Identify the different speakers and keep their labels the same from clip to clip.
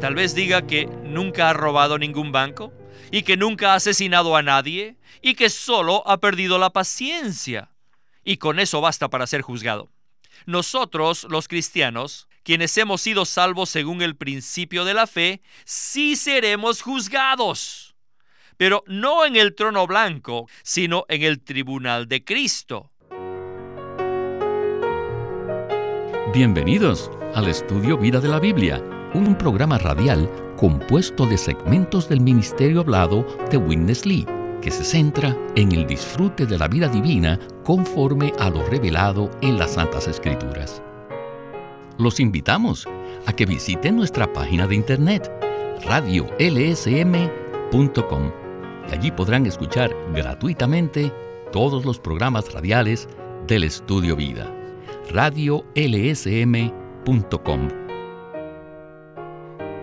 Speaker 1: Tal vez diga que nunca ha robado ningún banco y que nunca ha asesinado a nadie y que solo ha perdido la paciencia. Y con eso basta para ser juzgado. Nosotros, los cristianos, quienes hemos sido salvos según el principio de la fe, sí seremos juzgados. Pero no en el trono blanco, sino en el tribunal de Cristo.
Speaker 2: Bienvenidos al estudio Vida de la Biblia, un programa radial compuesto de segmentos del ministerio hablado de Witness Lee, que se centra en el disfrute de la vida divina conforme a lo revelado en las Santas Escrituras. Los invitamos a que visiten nuestra página de internet radiolsm.com y allí podrán escuchar gratuitamente todos los programas radiales del Estudio Vida. radiolsm.com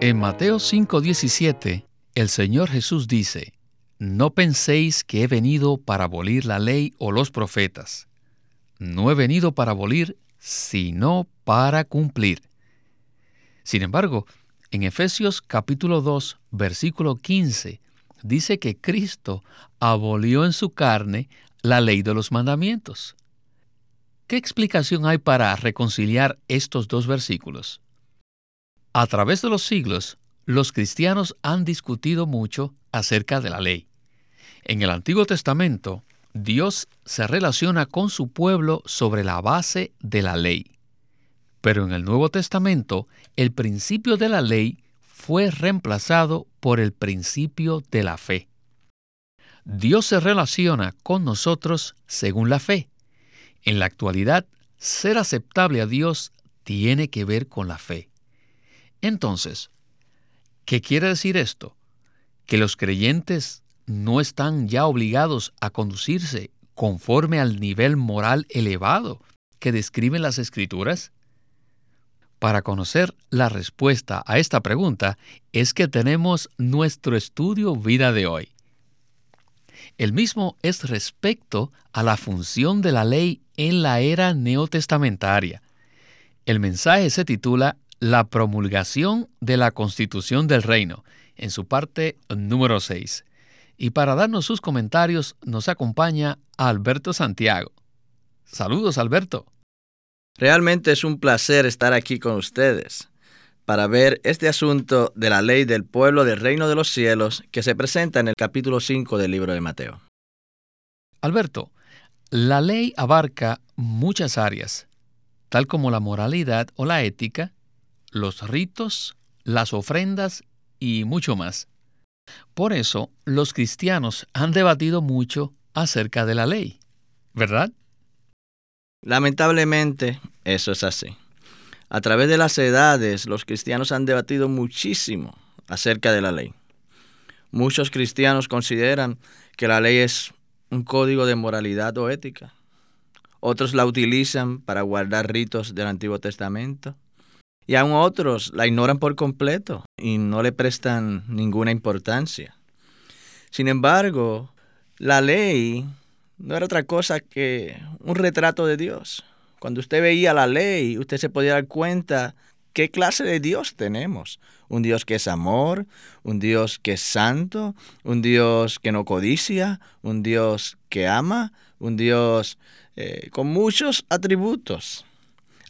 Speaker 2: En Mateo 5:17, el Señor Jesús dice, No penséis que he venido para abolir la ley o los profetas. No he venido para abolir, sino para cumplir. Sin embargo, en Efesios capítulo 2, versículo 15, dice que Cristo abolió en su carne la ley de los mandamientos. ¿Qué explicación hay para reconciliar estos dos versículos? A través de los siglos, los cristianos han discutido mucho acerca de la ley. En el Antiguo Testamento, Dios se relaciona con su pueblo sobre la base de la ley. Pero en el Nuevo Testamento, el principio de la ley fue reemplazado por el principio de la fe. Dios se relaciona con nosotros según la fe. En la actualidad, ser aceptable a Dios tiene que ver con la fe. Entonces, ¿qué quiere decir esto? Que los creyentes no están ya obligados a conducirse conforme al nivel moral elevado que describen las escrituras? Para conocer la respuesta a esta pregunta es que tenemos nuestro estudio vida de hoy. El mismo es respecto a la función de la ley en la era neotestamentaria. El mensaje se titula La promulgación de la Constitución del Reino, en su parte número 6. Y para darnos sus comentarios nos acompaña Alberto Santiago. Saludos, Alberto.
Speaker 3: Realmente es un placer estar aquí con ustedes para ver este asunto de la ley del pueblo del reino de los cielos que se presenta en el capítulo 5 del libro de Mateo.
Speaker 2: Alberto, la ley abarca muchas áreas, tal como la moralidad o la ética, los ritos, las ofrendas y mucho más. Por eso, los cristianos han debatido mucho acerca de la ley, ¿verdad?
Speaker 3: Lamentablemente, eso es así. A través de las edades, los cristianos han debatido muchísimo acerca de la ley. Muchos cristianos consideran que la ley es un código de moralidad o ética. Otros la utilizan para guardar ritos del Antiguo Testamento. Y aún otros la ignoran por completo y no le prestan ninguna importancia. Sin embargo, la ley no era otra cosa que un retrato de Dios. Cuando usted veía la ley, usted se podía dar cuenta qué clase de Dios tenemos. Un Dios que es amor, un Dios que es santo, un Dios que no codicia, un Dios que ama, un Dios eh, con muchos atributos.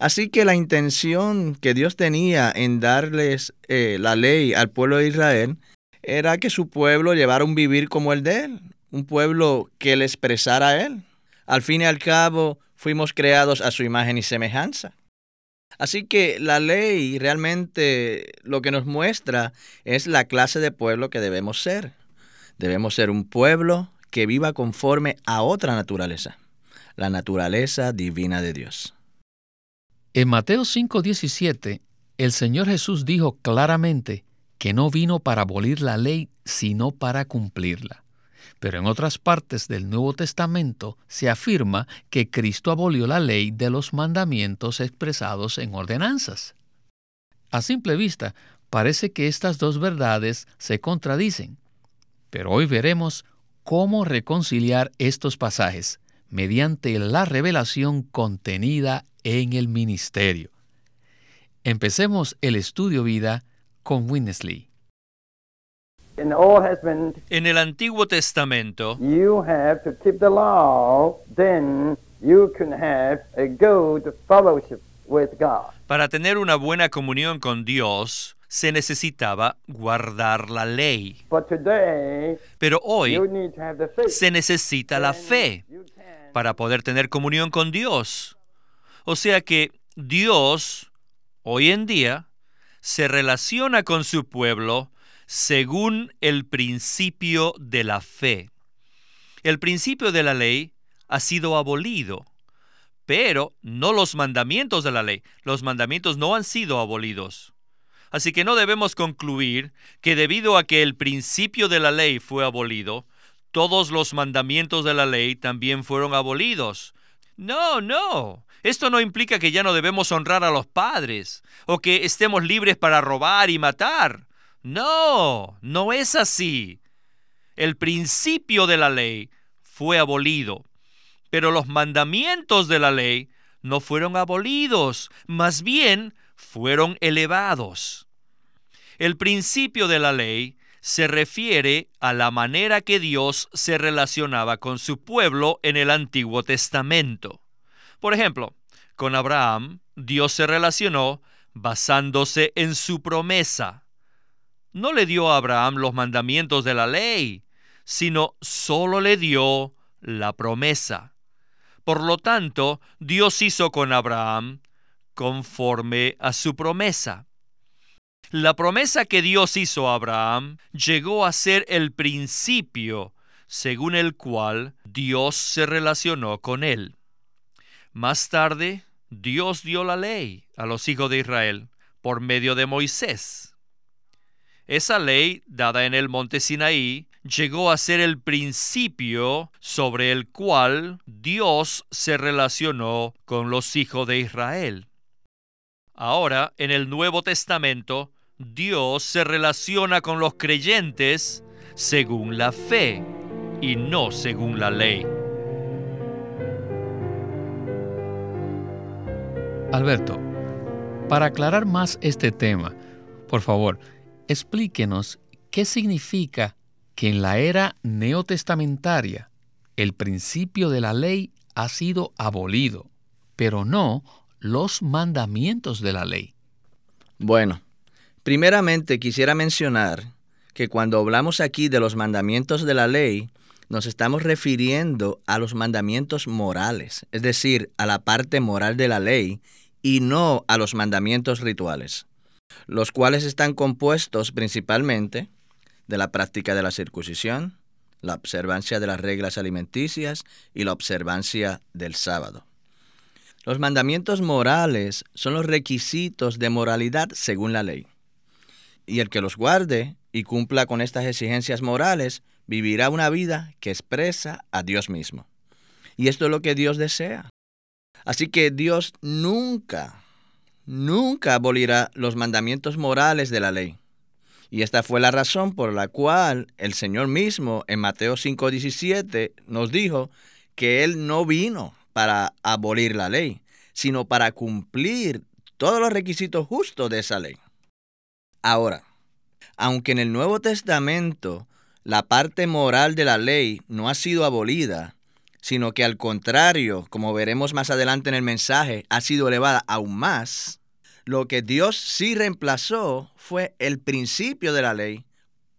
Speaker 3: Así que la intención que Dios tenía en darles eh, la ley al pueblo de Israel era que su pueblo llevara un vivir como el de él, un pueblo que le expresara a Él. Al fin y al cabo, fuimos creados a su imagen y semejanza. Así que la ley realmente lo que nos muestra es la clase de pueblo que debemos ser. Debemos ser un pueblo que viva conforme a otra naturaleza, la naturaleza divina de Dios.
Speaker 2: En Mateo 5:17, el Señor Jesús dijo claramente que no vino para abolir la ley, sino para cumplirla. Pero en otras partes del Nuevo Testamento se afirma que Cristo abolió la ley de los mandamientos expresados en ordenanzas. A simple vista, parece que estas dos verdades se contradicen, pero hoy veremos cómo reconciliar estos pasajes mediante la revelación contenida en el ministerio. Empecemos el estudio vida con Winnesley.
Speaker 1: En el Antiguo Testamento,
Speaker 4: you have to keep the law, then you can have a good fellowship with God.
Speaker 1: para tener una buena comunión con Dios, se necesitaba guardar la ley.
Speaker 4: But today,
Speaker 1: Pero hoy se necesita la fe para poder tener comunión con Dios. O sea que Dios, hoy en día, se relaciona con su pueblo según el principio de la fe. El principio de la ley ha sido abolido, pero no los mandamientos de la ley. Los mandamientos no han sido abolidos. Así que no debemos concluir que debido a que el principio de la ley fue abolido, todos los mandamientos de la ley también fueron abolidos. No, no. Esto no implica que ya no debemos honrar a los padres o que estemos libres para robar y matar. No, no es así. El principio de la ley fue abolido, pero los mandamientos de la ley no fueron abolidos, más bien fueron elevados. El principio de la ley se refiere a la manera que Dios se relacionaba con su pueblo en el Antiguo Testamento. Por ejemplo, con Abraham, Dios se relacionó basándose en su promesa. No le dio a Abraham los mandamientos de la ley, sino solo le dio la promesa. Por lo tanto, Dios hizo con Abraham conforme a su promesa. La promesa que Dios hizo a Abraham llegó a ser el principio según el cual Dios se relacionó con él. Más tarde, Dios dio la ley a los hijos de Israel por medio de Moisés. Esa ley, dada en el monte Sinaí, llegó a ser el principio sobre el cual Dios se relacionó con los hijos de Israel. Ahora, en el Nuevo Testamento, Dios se relaciona con los creyentes según la fe y no según la ley.
Speaker 2: Alberto, para aclarar más este tema, por favor, explíquenos qué significa que en la era neotestamentaria el principio de la ley ha sido abolido, pero no los mandamientos de la ley.
Speaker 3: Bueno, primeramente quisiera mencionar que cuando hablamos aquí de los mandamientos de la ley, nos estamos refiriendo a los mandamientos morales, es decir, a la parte moral de la ley y no a los mandamientos rituales, los cuales están compuestos principalmente de la práctica de la circuncisión, la observancia de las reglas alimenticias y la observancia del sábado. Los mandamientos morales son los requisitos de moralidad según la ley. Y el que los guarde y cumpla con estas exigencias morales vivirá una vida que expresa a Dios mismo. Y esto es lo que Dios desea. Así que Dios nunca, nunca abolirá los mandamientos morales de la ley. Y esta fue la razón por la cual el Señor mismo en Mateo 5:17 nos dijo que Él no vino para abolir la ley, sino para cumplir todos los requisitos justos de esa ley. Ahora, aunque en el Nuevo Testamento la parte moral de la ley no ha sido abolida, sino que al contrario, como veremos más adelante en el mensaje, ha sido elevada aún más, lo que Dios sí reemplazó fue el principio de la ley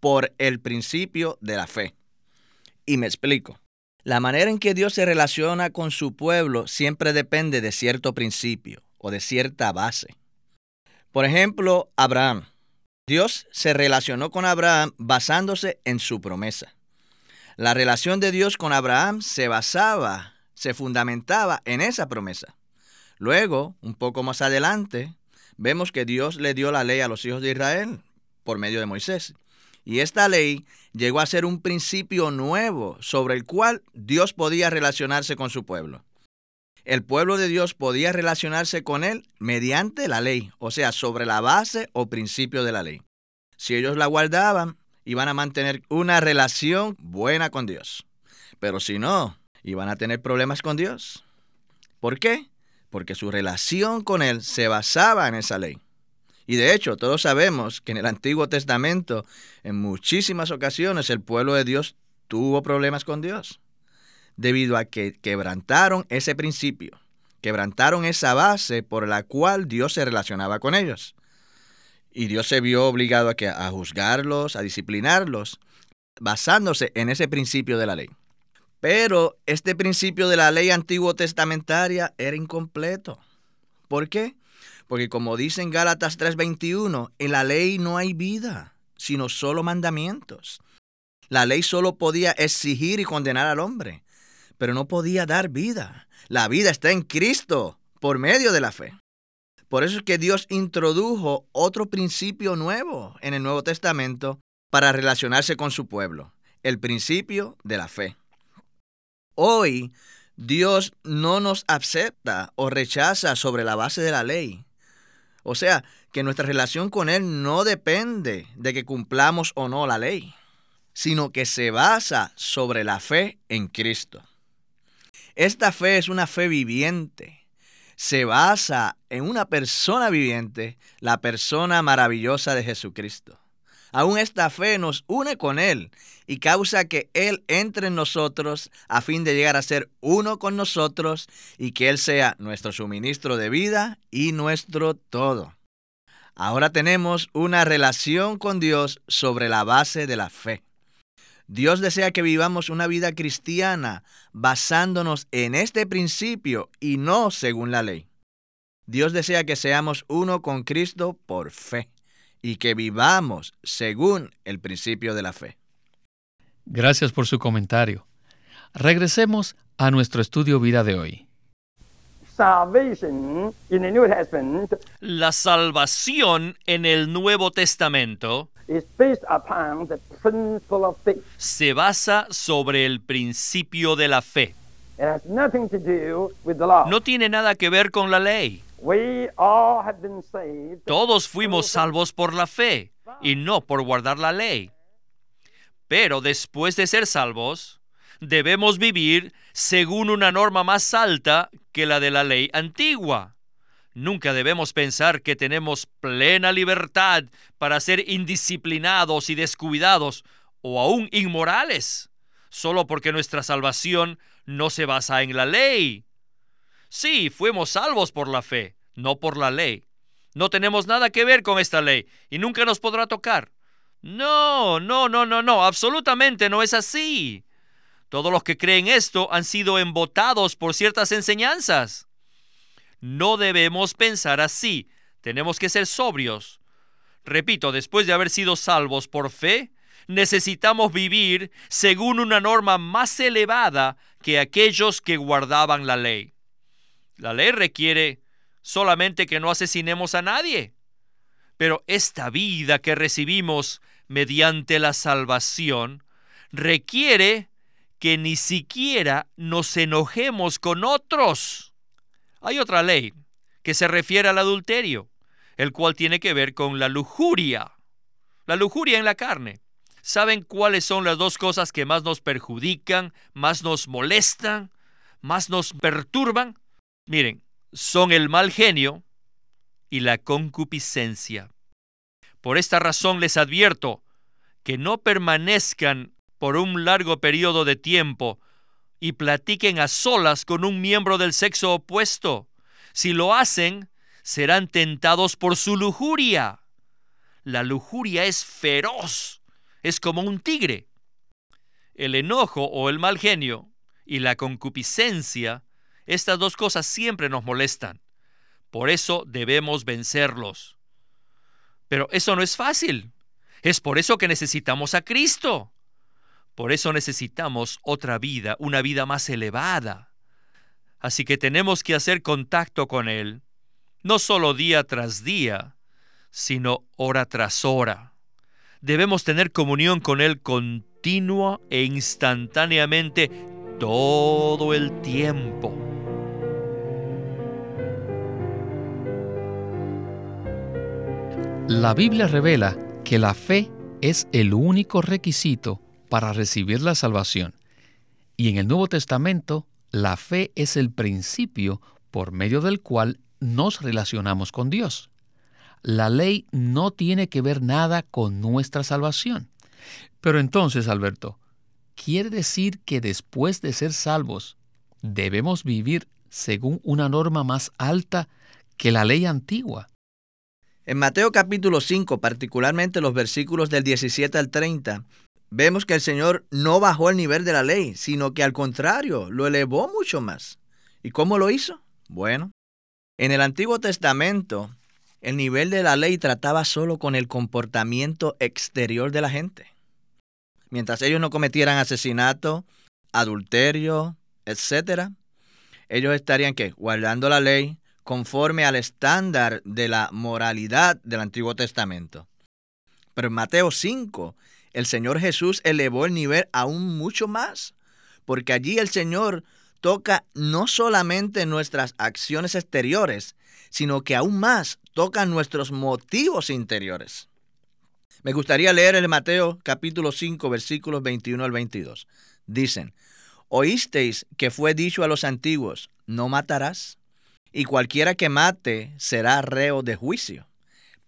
Speaker 3: por el principio de la fe. Y me explico. La manera en que Dios se relaciona con su pueblo siempre depende de cierto principio o de cierta base. Por ejemplo, Abraham. Dios se relacionó con Abraham basándose en su promesa. La relación de Dios con Abraham se basaba, se fundamentaba en esa promesa. Luego, un poco más adelante, vemos que Dios le dio la ley a los hijos de Israel por medio de Moisés. Y esta ley llegó a ser un principio nuevo sobre el cual Dios podía relacionarse con su pueblo. El pueblo de Dios podía relacionarse con él mediante la ley, o sea, sobre la base o principio de la ley. Si ellos la guardaban, iban a mantener una relación buena con Dios. Pero si no, iban a tener problemas con Dios. ¿Por qué? Porque su relación con Él se basaba en esa ley. Y de hecho, todos sabemos que en el Antiguo Testamento, en muchísimas ocasiones, el pueblo de Dios tuvo problemas con Dios, debido a que quebrantaron ese principio, quebrantaron esa base por la cual Dios se relacionaba con ellos. Y Dios se vio obligado a, que, a juzgarlos, a disciplinarlos, basándose en ese principio de la ley. Pero este principio de la ley antiguo testamentaria era incompleto. ¿Por qué? Porque como dice en Gálatas 3:21, en la ley no hay vida, sino solo mandamientos. La ley solo podía exigir y condenar al hombre, pero no podía dar vida. La vida está en Cristo por medio de la fe. Por eso es que Dios introdujo otro principio nuevo en el Nuevo Testamento para relacionarse con su pueblo, el principio de la fe. Hoy Dios no nos acepta o rechaza sobre la base de la ley. O sea, que nuestra relación con Él no depende de que cumplamos o no la ley, sino que se basa sobre la fe en Cristo. Esta fe es una fe viviente. Se basa en una persona viviente, la persona maravillosa de Jesucristo. Aún esta fe nos une con Él y causa que Él entre en nosotros a fin de llegar a ser uno con nosotros y que Él sea nuestro suministro de vida y nuestro todo. Ahora tenemos una relación con Dios sobre la base de la fe. Dios desea que vivamos una vida cristiana basándonos en este principio y no según la ley. Dios desea que seamos uno con Cristo por fe y que vivamos según el principio de la fe.
Speaker 2: Gracias por su comentario. Regresemos a nuestro estudio vida de hoy.
Speaker 1: La salvación en el Nuevo Testamento se basa sobre el principio de la fe. No tiene nada que ver con la ley. Todos fuimos salvos por la fe y no por guardar la ley. Pero después de ser salvos, debemos vivir según una norma más alta que la de la ley antigua. Nunca debemos pensar que tenemos plena libertad para ser indisciplinados y descuidados o aún inmorales, solo porque nuestra salvación no se basa en la ley. Sí, fuimos salvos por la fe, no por la ley. No tenemos nada que ver con esta ley y nunca nos podrá tocar. No, no, no, no, no, absolutamente no es así. Todos los que creen esto han sido embotados por ciertas enseñanzas. No debemos pensar así, tenemos que ser sobrios. Repito, después de haber sido salvos por fe, necesitamos vivir según una norma más elevada que aquellos que guardaban la ley. La ley requiere solamente que no asesinemos a nadie. Pero esta vida que recibimos mediante la salvación requiere que ni siquiera nos enojemos con otros. Hay otra ley que se refiere al adulterio, el cual tiene que ver con la lujuria. La lujuria en la carne. ¿Saben cuáles son las dos cosas que más nos perjudican, más nos molestan, más nos perturban? Miren, son el mal genio y la concupiscencia. Por esta razón les advierto que no permanezcan por un largo periodo de tiempo y platiquen a solas con un miembro del sexo opuesto. Si lo hacen, serán tentados por su lujuria. La lujuria es feroz, es como un tigre. El enojo o el mal genio y la concupiscencia estas dos cosas siempre nos molestan. Por eso debemos vencerlos. Pero eso no es fácil. Es por eso que necesitamos a Cristo. Por eso necesitamos otra vida, una vida más elevada. Así que tenemos que hacer contacto con Él, no solo día tras día, sino hora tras hora. Debemos tener comunión con Él continua e instantáneamente todo el tiempo.
Speaker 2: La Biblia revela que la fe es el único requisito para recibir la salvación. Y en el Nuevo Testamento, la fe es el principio por medio del cual nos relacionamos con Dios. la ley no tiene que ver nada con nuestra salvación. Pero entonces, Alberto, quiere decir que después de ser salvos, debemos vivir según una norma más alta que la ley antigua.
Speaker 3: En Mateo capítulo 5, particularmente los versículos del 17 al 30, vemos que el Señor no bajó el nivel de la ley, sino que al contrario, lo elevó mucho más. ¿Y cómo lo hizo? Bueno, en el Antiguo Testamento, el nivel de la ley trataba solo con el comportamiento exterior de la gente. Mientras ellos no cometieran asesinato, adulterio, etc., ellos estarían que guardando la ley conforme al estándar de la moralidad del Antiguo Testamento. Pero en Mateo 5, el Señor Jesús elevó el nivel aún mucho más, porque allí el Señor toca no solamente nuestras acciones exteriores, sino que aún más toca nuestros motivos interiores. Me gustaría leer el Mateo capítulo 5 versículos 21 al 22. Dicen, oísteis que fue dicho a los antiguos, no matarás, y cualquiera que mate será reo de juicio.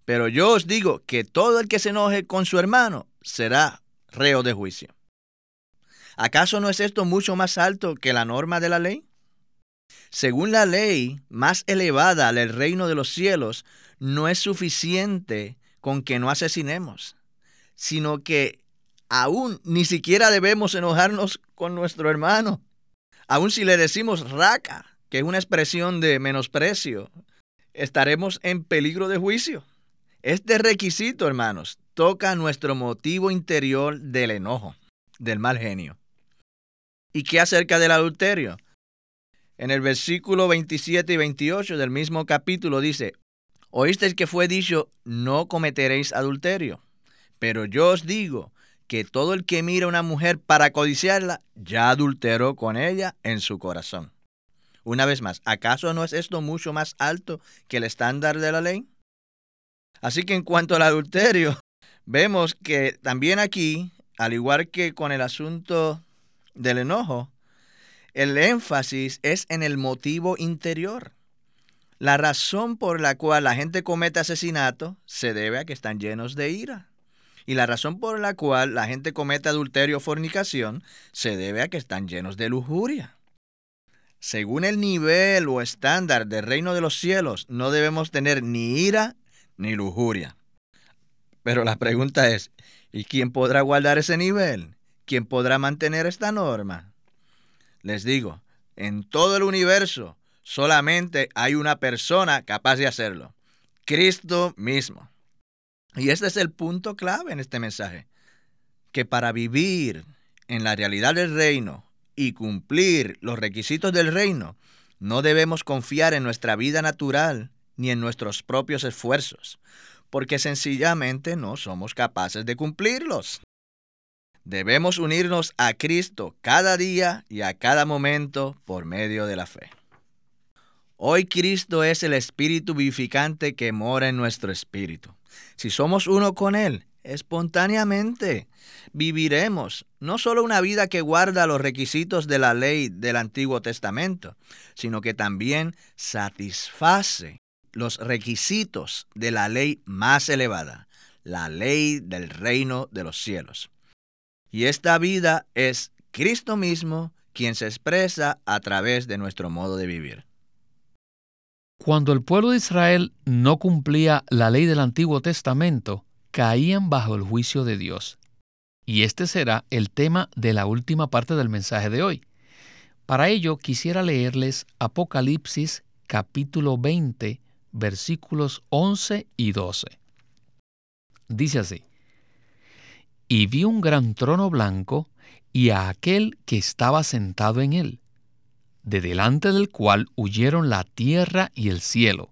Speaker 3: Pero yo os digo que todo el que se enoje con su hermano será reo de juicio. ¿Acaso no es esto mucho más alto que la norma de la ley? Según la ley más elevada del reino de los cielos, no es suficiente con que no asesinemos, sino que aún ni siquiera debemos enojarnos con nuestro hermano. Aún si le decimos raca, que es una expresión de menosprecio, estaremos en peligro de juicio. Este requisito, hermanos, toca nuestro motivo interior del enojo, del mal genio. ¿Y qué acerca del adulterio? En el versículo 27 y 28 del mismo capítulo dice, Oísteis que fue dicho, no cometeréis adulterio. Pero yo os digo que todo el que mira a una mujer para codiciarla, ya adulteró con ella en su corazón. Una vez más, ¿acaso no es esto mucho más alto que el estándar de la ley? Así que en cuanto al adulterio, vemos que también aquí, al igual que con el asunto del enojo, el énfasis es en el motivo interior. La razón por la cual la gente comete asesinato se debe a que están llenos de ira. Y la razón por la cual la gente comete adulterio o fornicación se debe a que están llenos de lujuria. Según el nivel o estándar del reino de los cielos, no debemos tener ni ira ni lujuria. Pero la pregunta es, ¿y quién podrá guardar ese nivel? ¿Quién podrá mantener esta norma? Les digo, en todo el universo solamente hay una persona capaz de hacerlo, Cristo mismo. Y este es el punto clave en este mensaje, que para vivir en la realidad del reino y cumplir los requisitos del reino, no debemos confiar en nuestra vida natural ni en nuestros propios esfuerzos, porque sencillamente no somos capaces de cumplirlos. Debemos unirnos a Cristo cada día y a cada momento por medio de la fe. Hoy Cristo es el Espíritu vivificante que mora en nuestro espíritu. Si somos uno con Él, espontáneamente viviremos no solo una vida que guarda los requisitos de la ley del Antiguo Testamento, sino que también satisface los requisitos de la ley más elevada, la ley del reino de los cielos. Y esta vida es Cristo mismo quien se expresa a través de nuestro modo de vivir.
Speaker 2: Cuando el pueblo de Israel no cumplía la ley del Antiguo Testamento, caían bajo el juicio de Dios. Y este será el tema de la última parte del mensaje de hoy. Para ello quisiera leerles Apocalipsis capítulo 20, versículos 11 y 12. Dice así, y vi un gran trono blanco y a aquel que estaba sentado en él, de delante del cual huyeron la tierra y el cielo,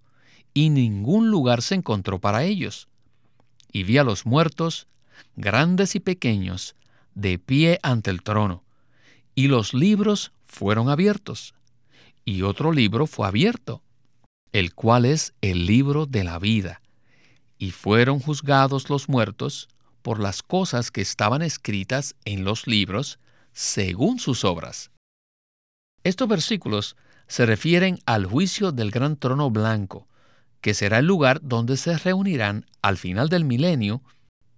Speaker 2: y ningún lugar se encontró para ellos. Y vi a los muertos, grandes y pequeños, de pie ante el trono, y los libros fueron abiertos, y otro libro fue abierto, el cual es el libro de la vida, y fueron juzgados los muertos, por las cosas que estaban escritas en los libros según sus obras. Estos versículos se refieren al juicio del gran trono blanco, que será el lugar donde se reunirán al final del milenio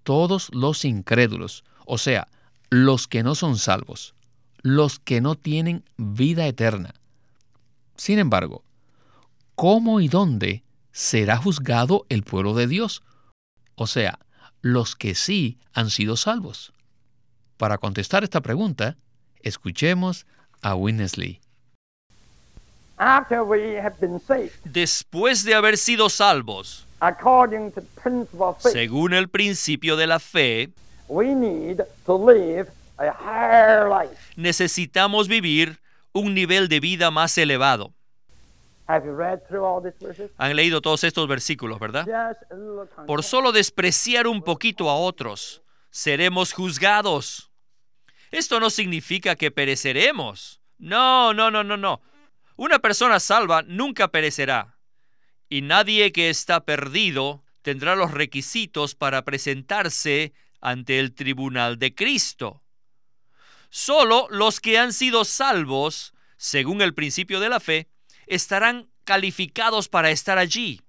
Speaker 2: todos los incrédulos, o sea, los que no son salvos, los que no tienen vida eterna. Sin embargo, ¿cómo y dónde será juzgado el pueblo de Dios? O sea, los que sí han sido salvos. Para contestar esta pregunta, escuchemos a Winnesley.
Speaker 1: Después de haber sido salvos, según el principio de la fe, necesitamos vivir un nivel de vida más elevado. Han leído todos estos versículos, ¿verdad? Por solo despreciar un poquito a otros, seremos juzgados. Esto no significa que pereceremos. No, no, no, no, no. Una persona salva nunca perecerá, y nadie que está perdido tendrá los requisitos para presentarse ante el tribunal de Cristo. Solo los que han sido salvos, según el principio de la fe, estarán calificados para estar allí.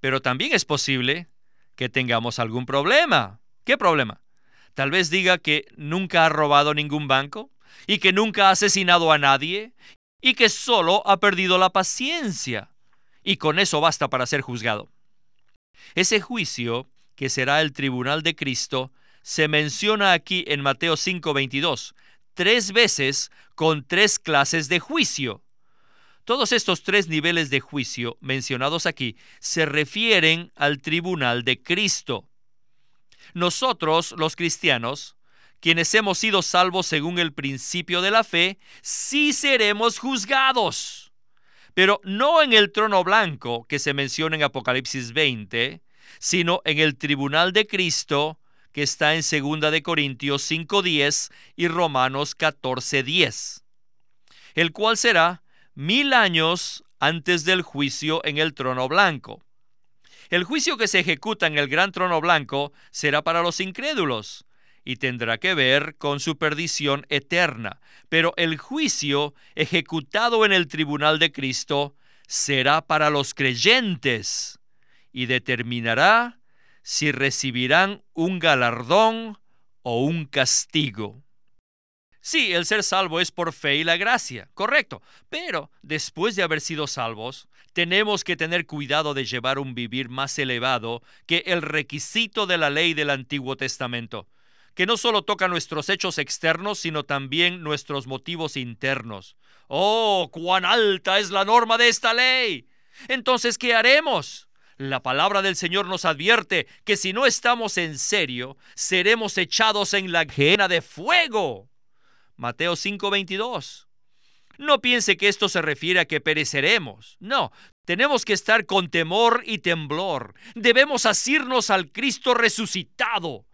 Speaker 1: Pero también es posible que tengamos algún problema. ¿Qué problema? Tal vez diga que nunca ha robado ningún banco y que nunca ha asesinado a nadie y que solo ha perdido la paciencia, y con eso basta para ser juzgado. Ese juicio, que será el tribunal de Cristo, se menciona aquí en Mateo 5:22, tres veces con tres clases de juicio. Todos estos tres niveles de juicio mencionados aquí se refieren al tribunal de Cristo. Nosotros, los cristianos, quienes hemos sido salvos según el principio de la fe, sí seremos juzgados. Pero no en el trono blanco que se menciona en Apocalipsis 20, sino en el tribunal de Cristo que está en 2 de Corintios 5:10 y Romanos 14:10, el cual será mil años antes del juicio en el trono blanco. El juicio que se ejecuta en el gran trono blanco será para los incrédulos, y tendrá que ver con su perdición eterna. Pero el juicio ejecutado en el tribunal de Cristo será para los creyentes y determinará si recibirán un galardón o un castigo. Sí, el ser salvo es por fe y la gracia, correcto, pero después de haber sido salvos, tenemos que tener cuidado de llevar un vivir más elevado que el requisito de la ley del Antiguo Testamento que no solo toca nuestros hechos externos, sino también nuestros motivos internos. ¡Oh, cuán alta es la norma de esta ley! Entonces, ¿qué haremos? La palabra del Señor nos advierte que si no estamos en serio, seremos echados en la gena de fuego. Mateo 5:22. No piense que esto se refiere a que pereceremos. No, tenemos que estar con temor y temblor. Debemos asirnos al Cristo resucitado.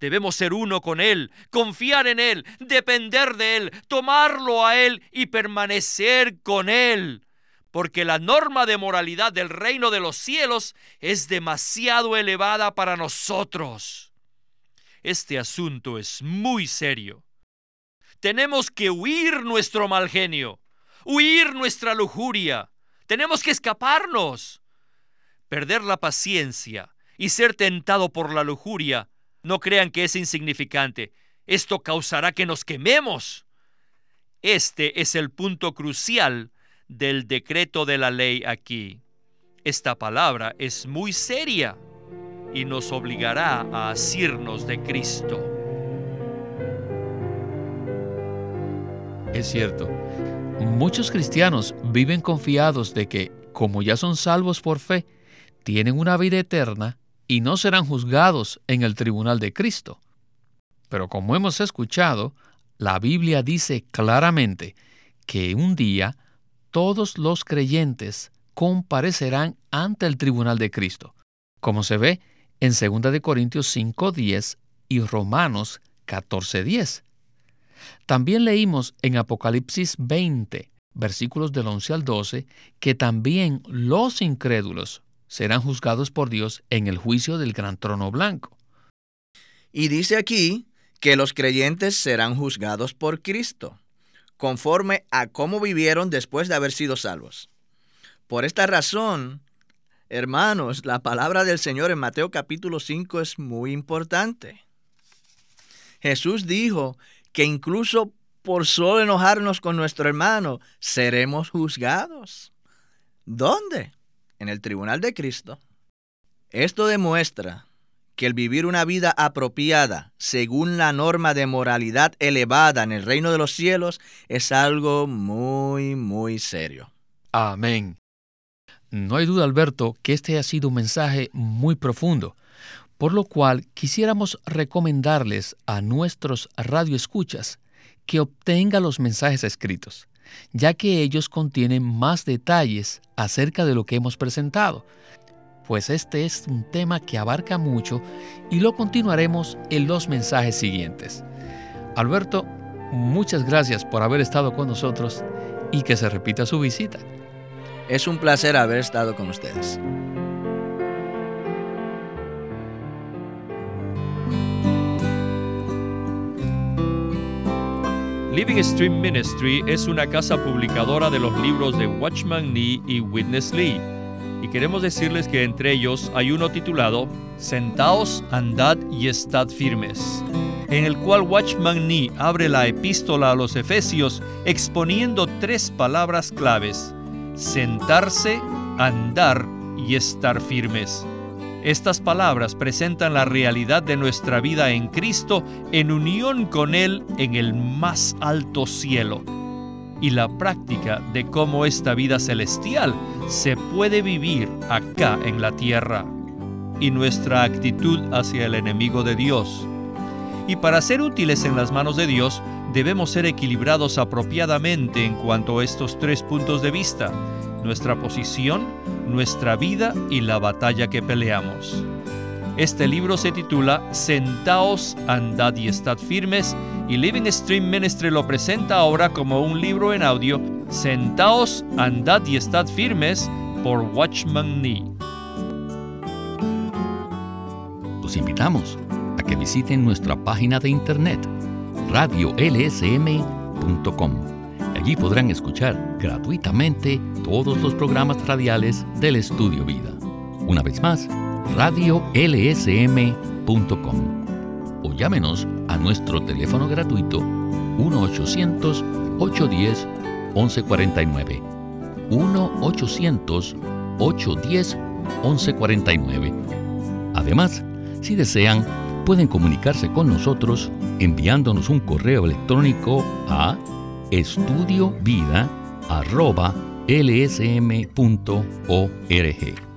Speaker 1: Debemos ser uno con Él, confiar en Él, depender de Él, tomarlo a Él y permanecer con Él. Porque la norma de moralidad del reino de los cielos es demasiado elevada para nosotros. Este asunto es muy serio. Tenemos que huir nuestro mal genio, huir nuestra lujuria. Tenemos que escaparnos. Perder la paciencia y ser tentado por la lujuria no crean que es insignificante. Esto causará que nos quememos. Este es el punto crucial del decreto de la ley aquí. Esta palabra es muy seria y nos obligará a asirnos de Cristo.
Speaker 2: Es cierto, muchos cristianos viven confiados de que, como ya son salvos por fe, tienen una vida eterna y no serán juzgados en el tribunal de Cristo. Pero como hemos escuchado, la Biblia dice claramente que un día todos los creyentes comparecerán ante el tribunal de Cristo, como se ve en 2 de Corintios 5:10 y Romanos 14:10. También leímos en Apocalipsis 20, versículos del 11 al 12, que también los incrédulos serán juzgados por Dios en el juicio del gran trono blanco.
Speaker 3: Y dice aquí que los creyentes serán juzgados por Cristo, conforme a cómo vivieron después de haber sido salvos. Por esta razón, Hermanos, la palabra del Señor en Mateo capítulo 5 es muy importante. Jesús dijo que incluso por solo enojarnos con nuestro hermano, seremos juzgados. ¿Dónde? En el tribunal de Cristo. Esto demuestra que el vivir una vida apropiada según la norma de moralidad elevada en el reino de los cielos es algo muy, muy serio.
Speaker 2: Amén. No hay duda, Alberto, que este ha sido un mensaje muy profundo, por lo cual quisiéramos recomendarles a nuestros radioescuchas que obtenga los mensajes escritos, ya que ellos contienen más detalles acerca de lo que hemos presentado, pues este es un tema que abarca mucho y lo continuaremos en los mensajes siguientes. Alberto, muchas gracias por haber estado con nosotros y que se repita su visita.
Speaker 3: Es un placer haber estado con ustedes.
Speaker 1: Living Stream Ministry es una casa publicadora de los libros de Watchman Nee y Witness Lee. Y queremos decirles que entre ellos hay uno titulado Sentaos, andad y estad firmes, en el cual Watchman Nee abre la epístola a los Efesios exponiendo tres palabras claves, sentarse, andar y estar firmes. Estas palabras presentan la realidad de nuestra vida en Cristo en unión con Él en el más alto cielo. Y la práctica de cómo esta vida celestial se puede vivir acá en la tierra. Y nuestra actitud hacia el enemigo de Dios. Y para ser útiles en las manos de Dios, debemos ser equilibrados apropiadamente en cuanto a estos tres puntos de vista, nuestra posición, nuestra vida y la batalla que peleamos. Este libro se titula Sentaos, andad y estad firmes y Living Stream Ministry lo presenta ahora como un libro en audio Sentaos, andad y estad firmes por Watchman Nee.
Speaker 2: Los invitamos a que visiten nuestra página de internet radiolsm.com. Allí podrán escuchar gratuitamente todos los programas radiales del Estudio Vida. Una vez más, radiolsm.com o llámenos a nuestro teléfono gratuito 1-800-810-1149. 1-800-810-1149. Además, si desean, pueden comunicarse con nosotros enviándonos un correo electrónico a estudiovida.lsm.org.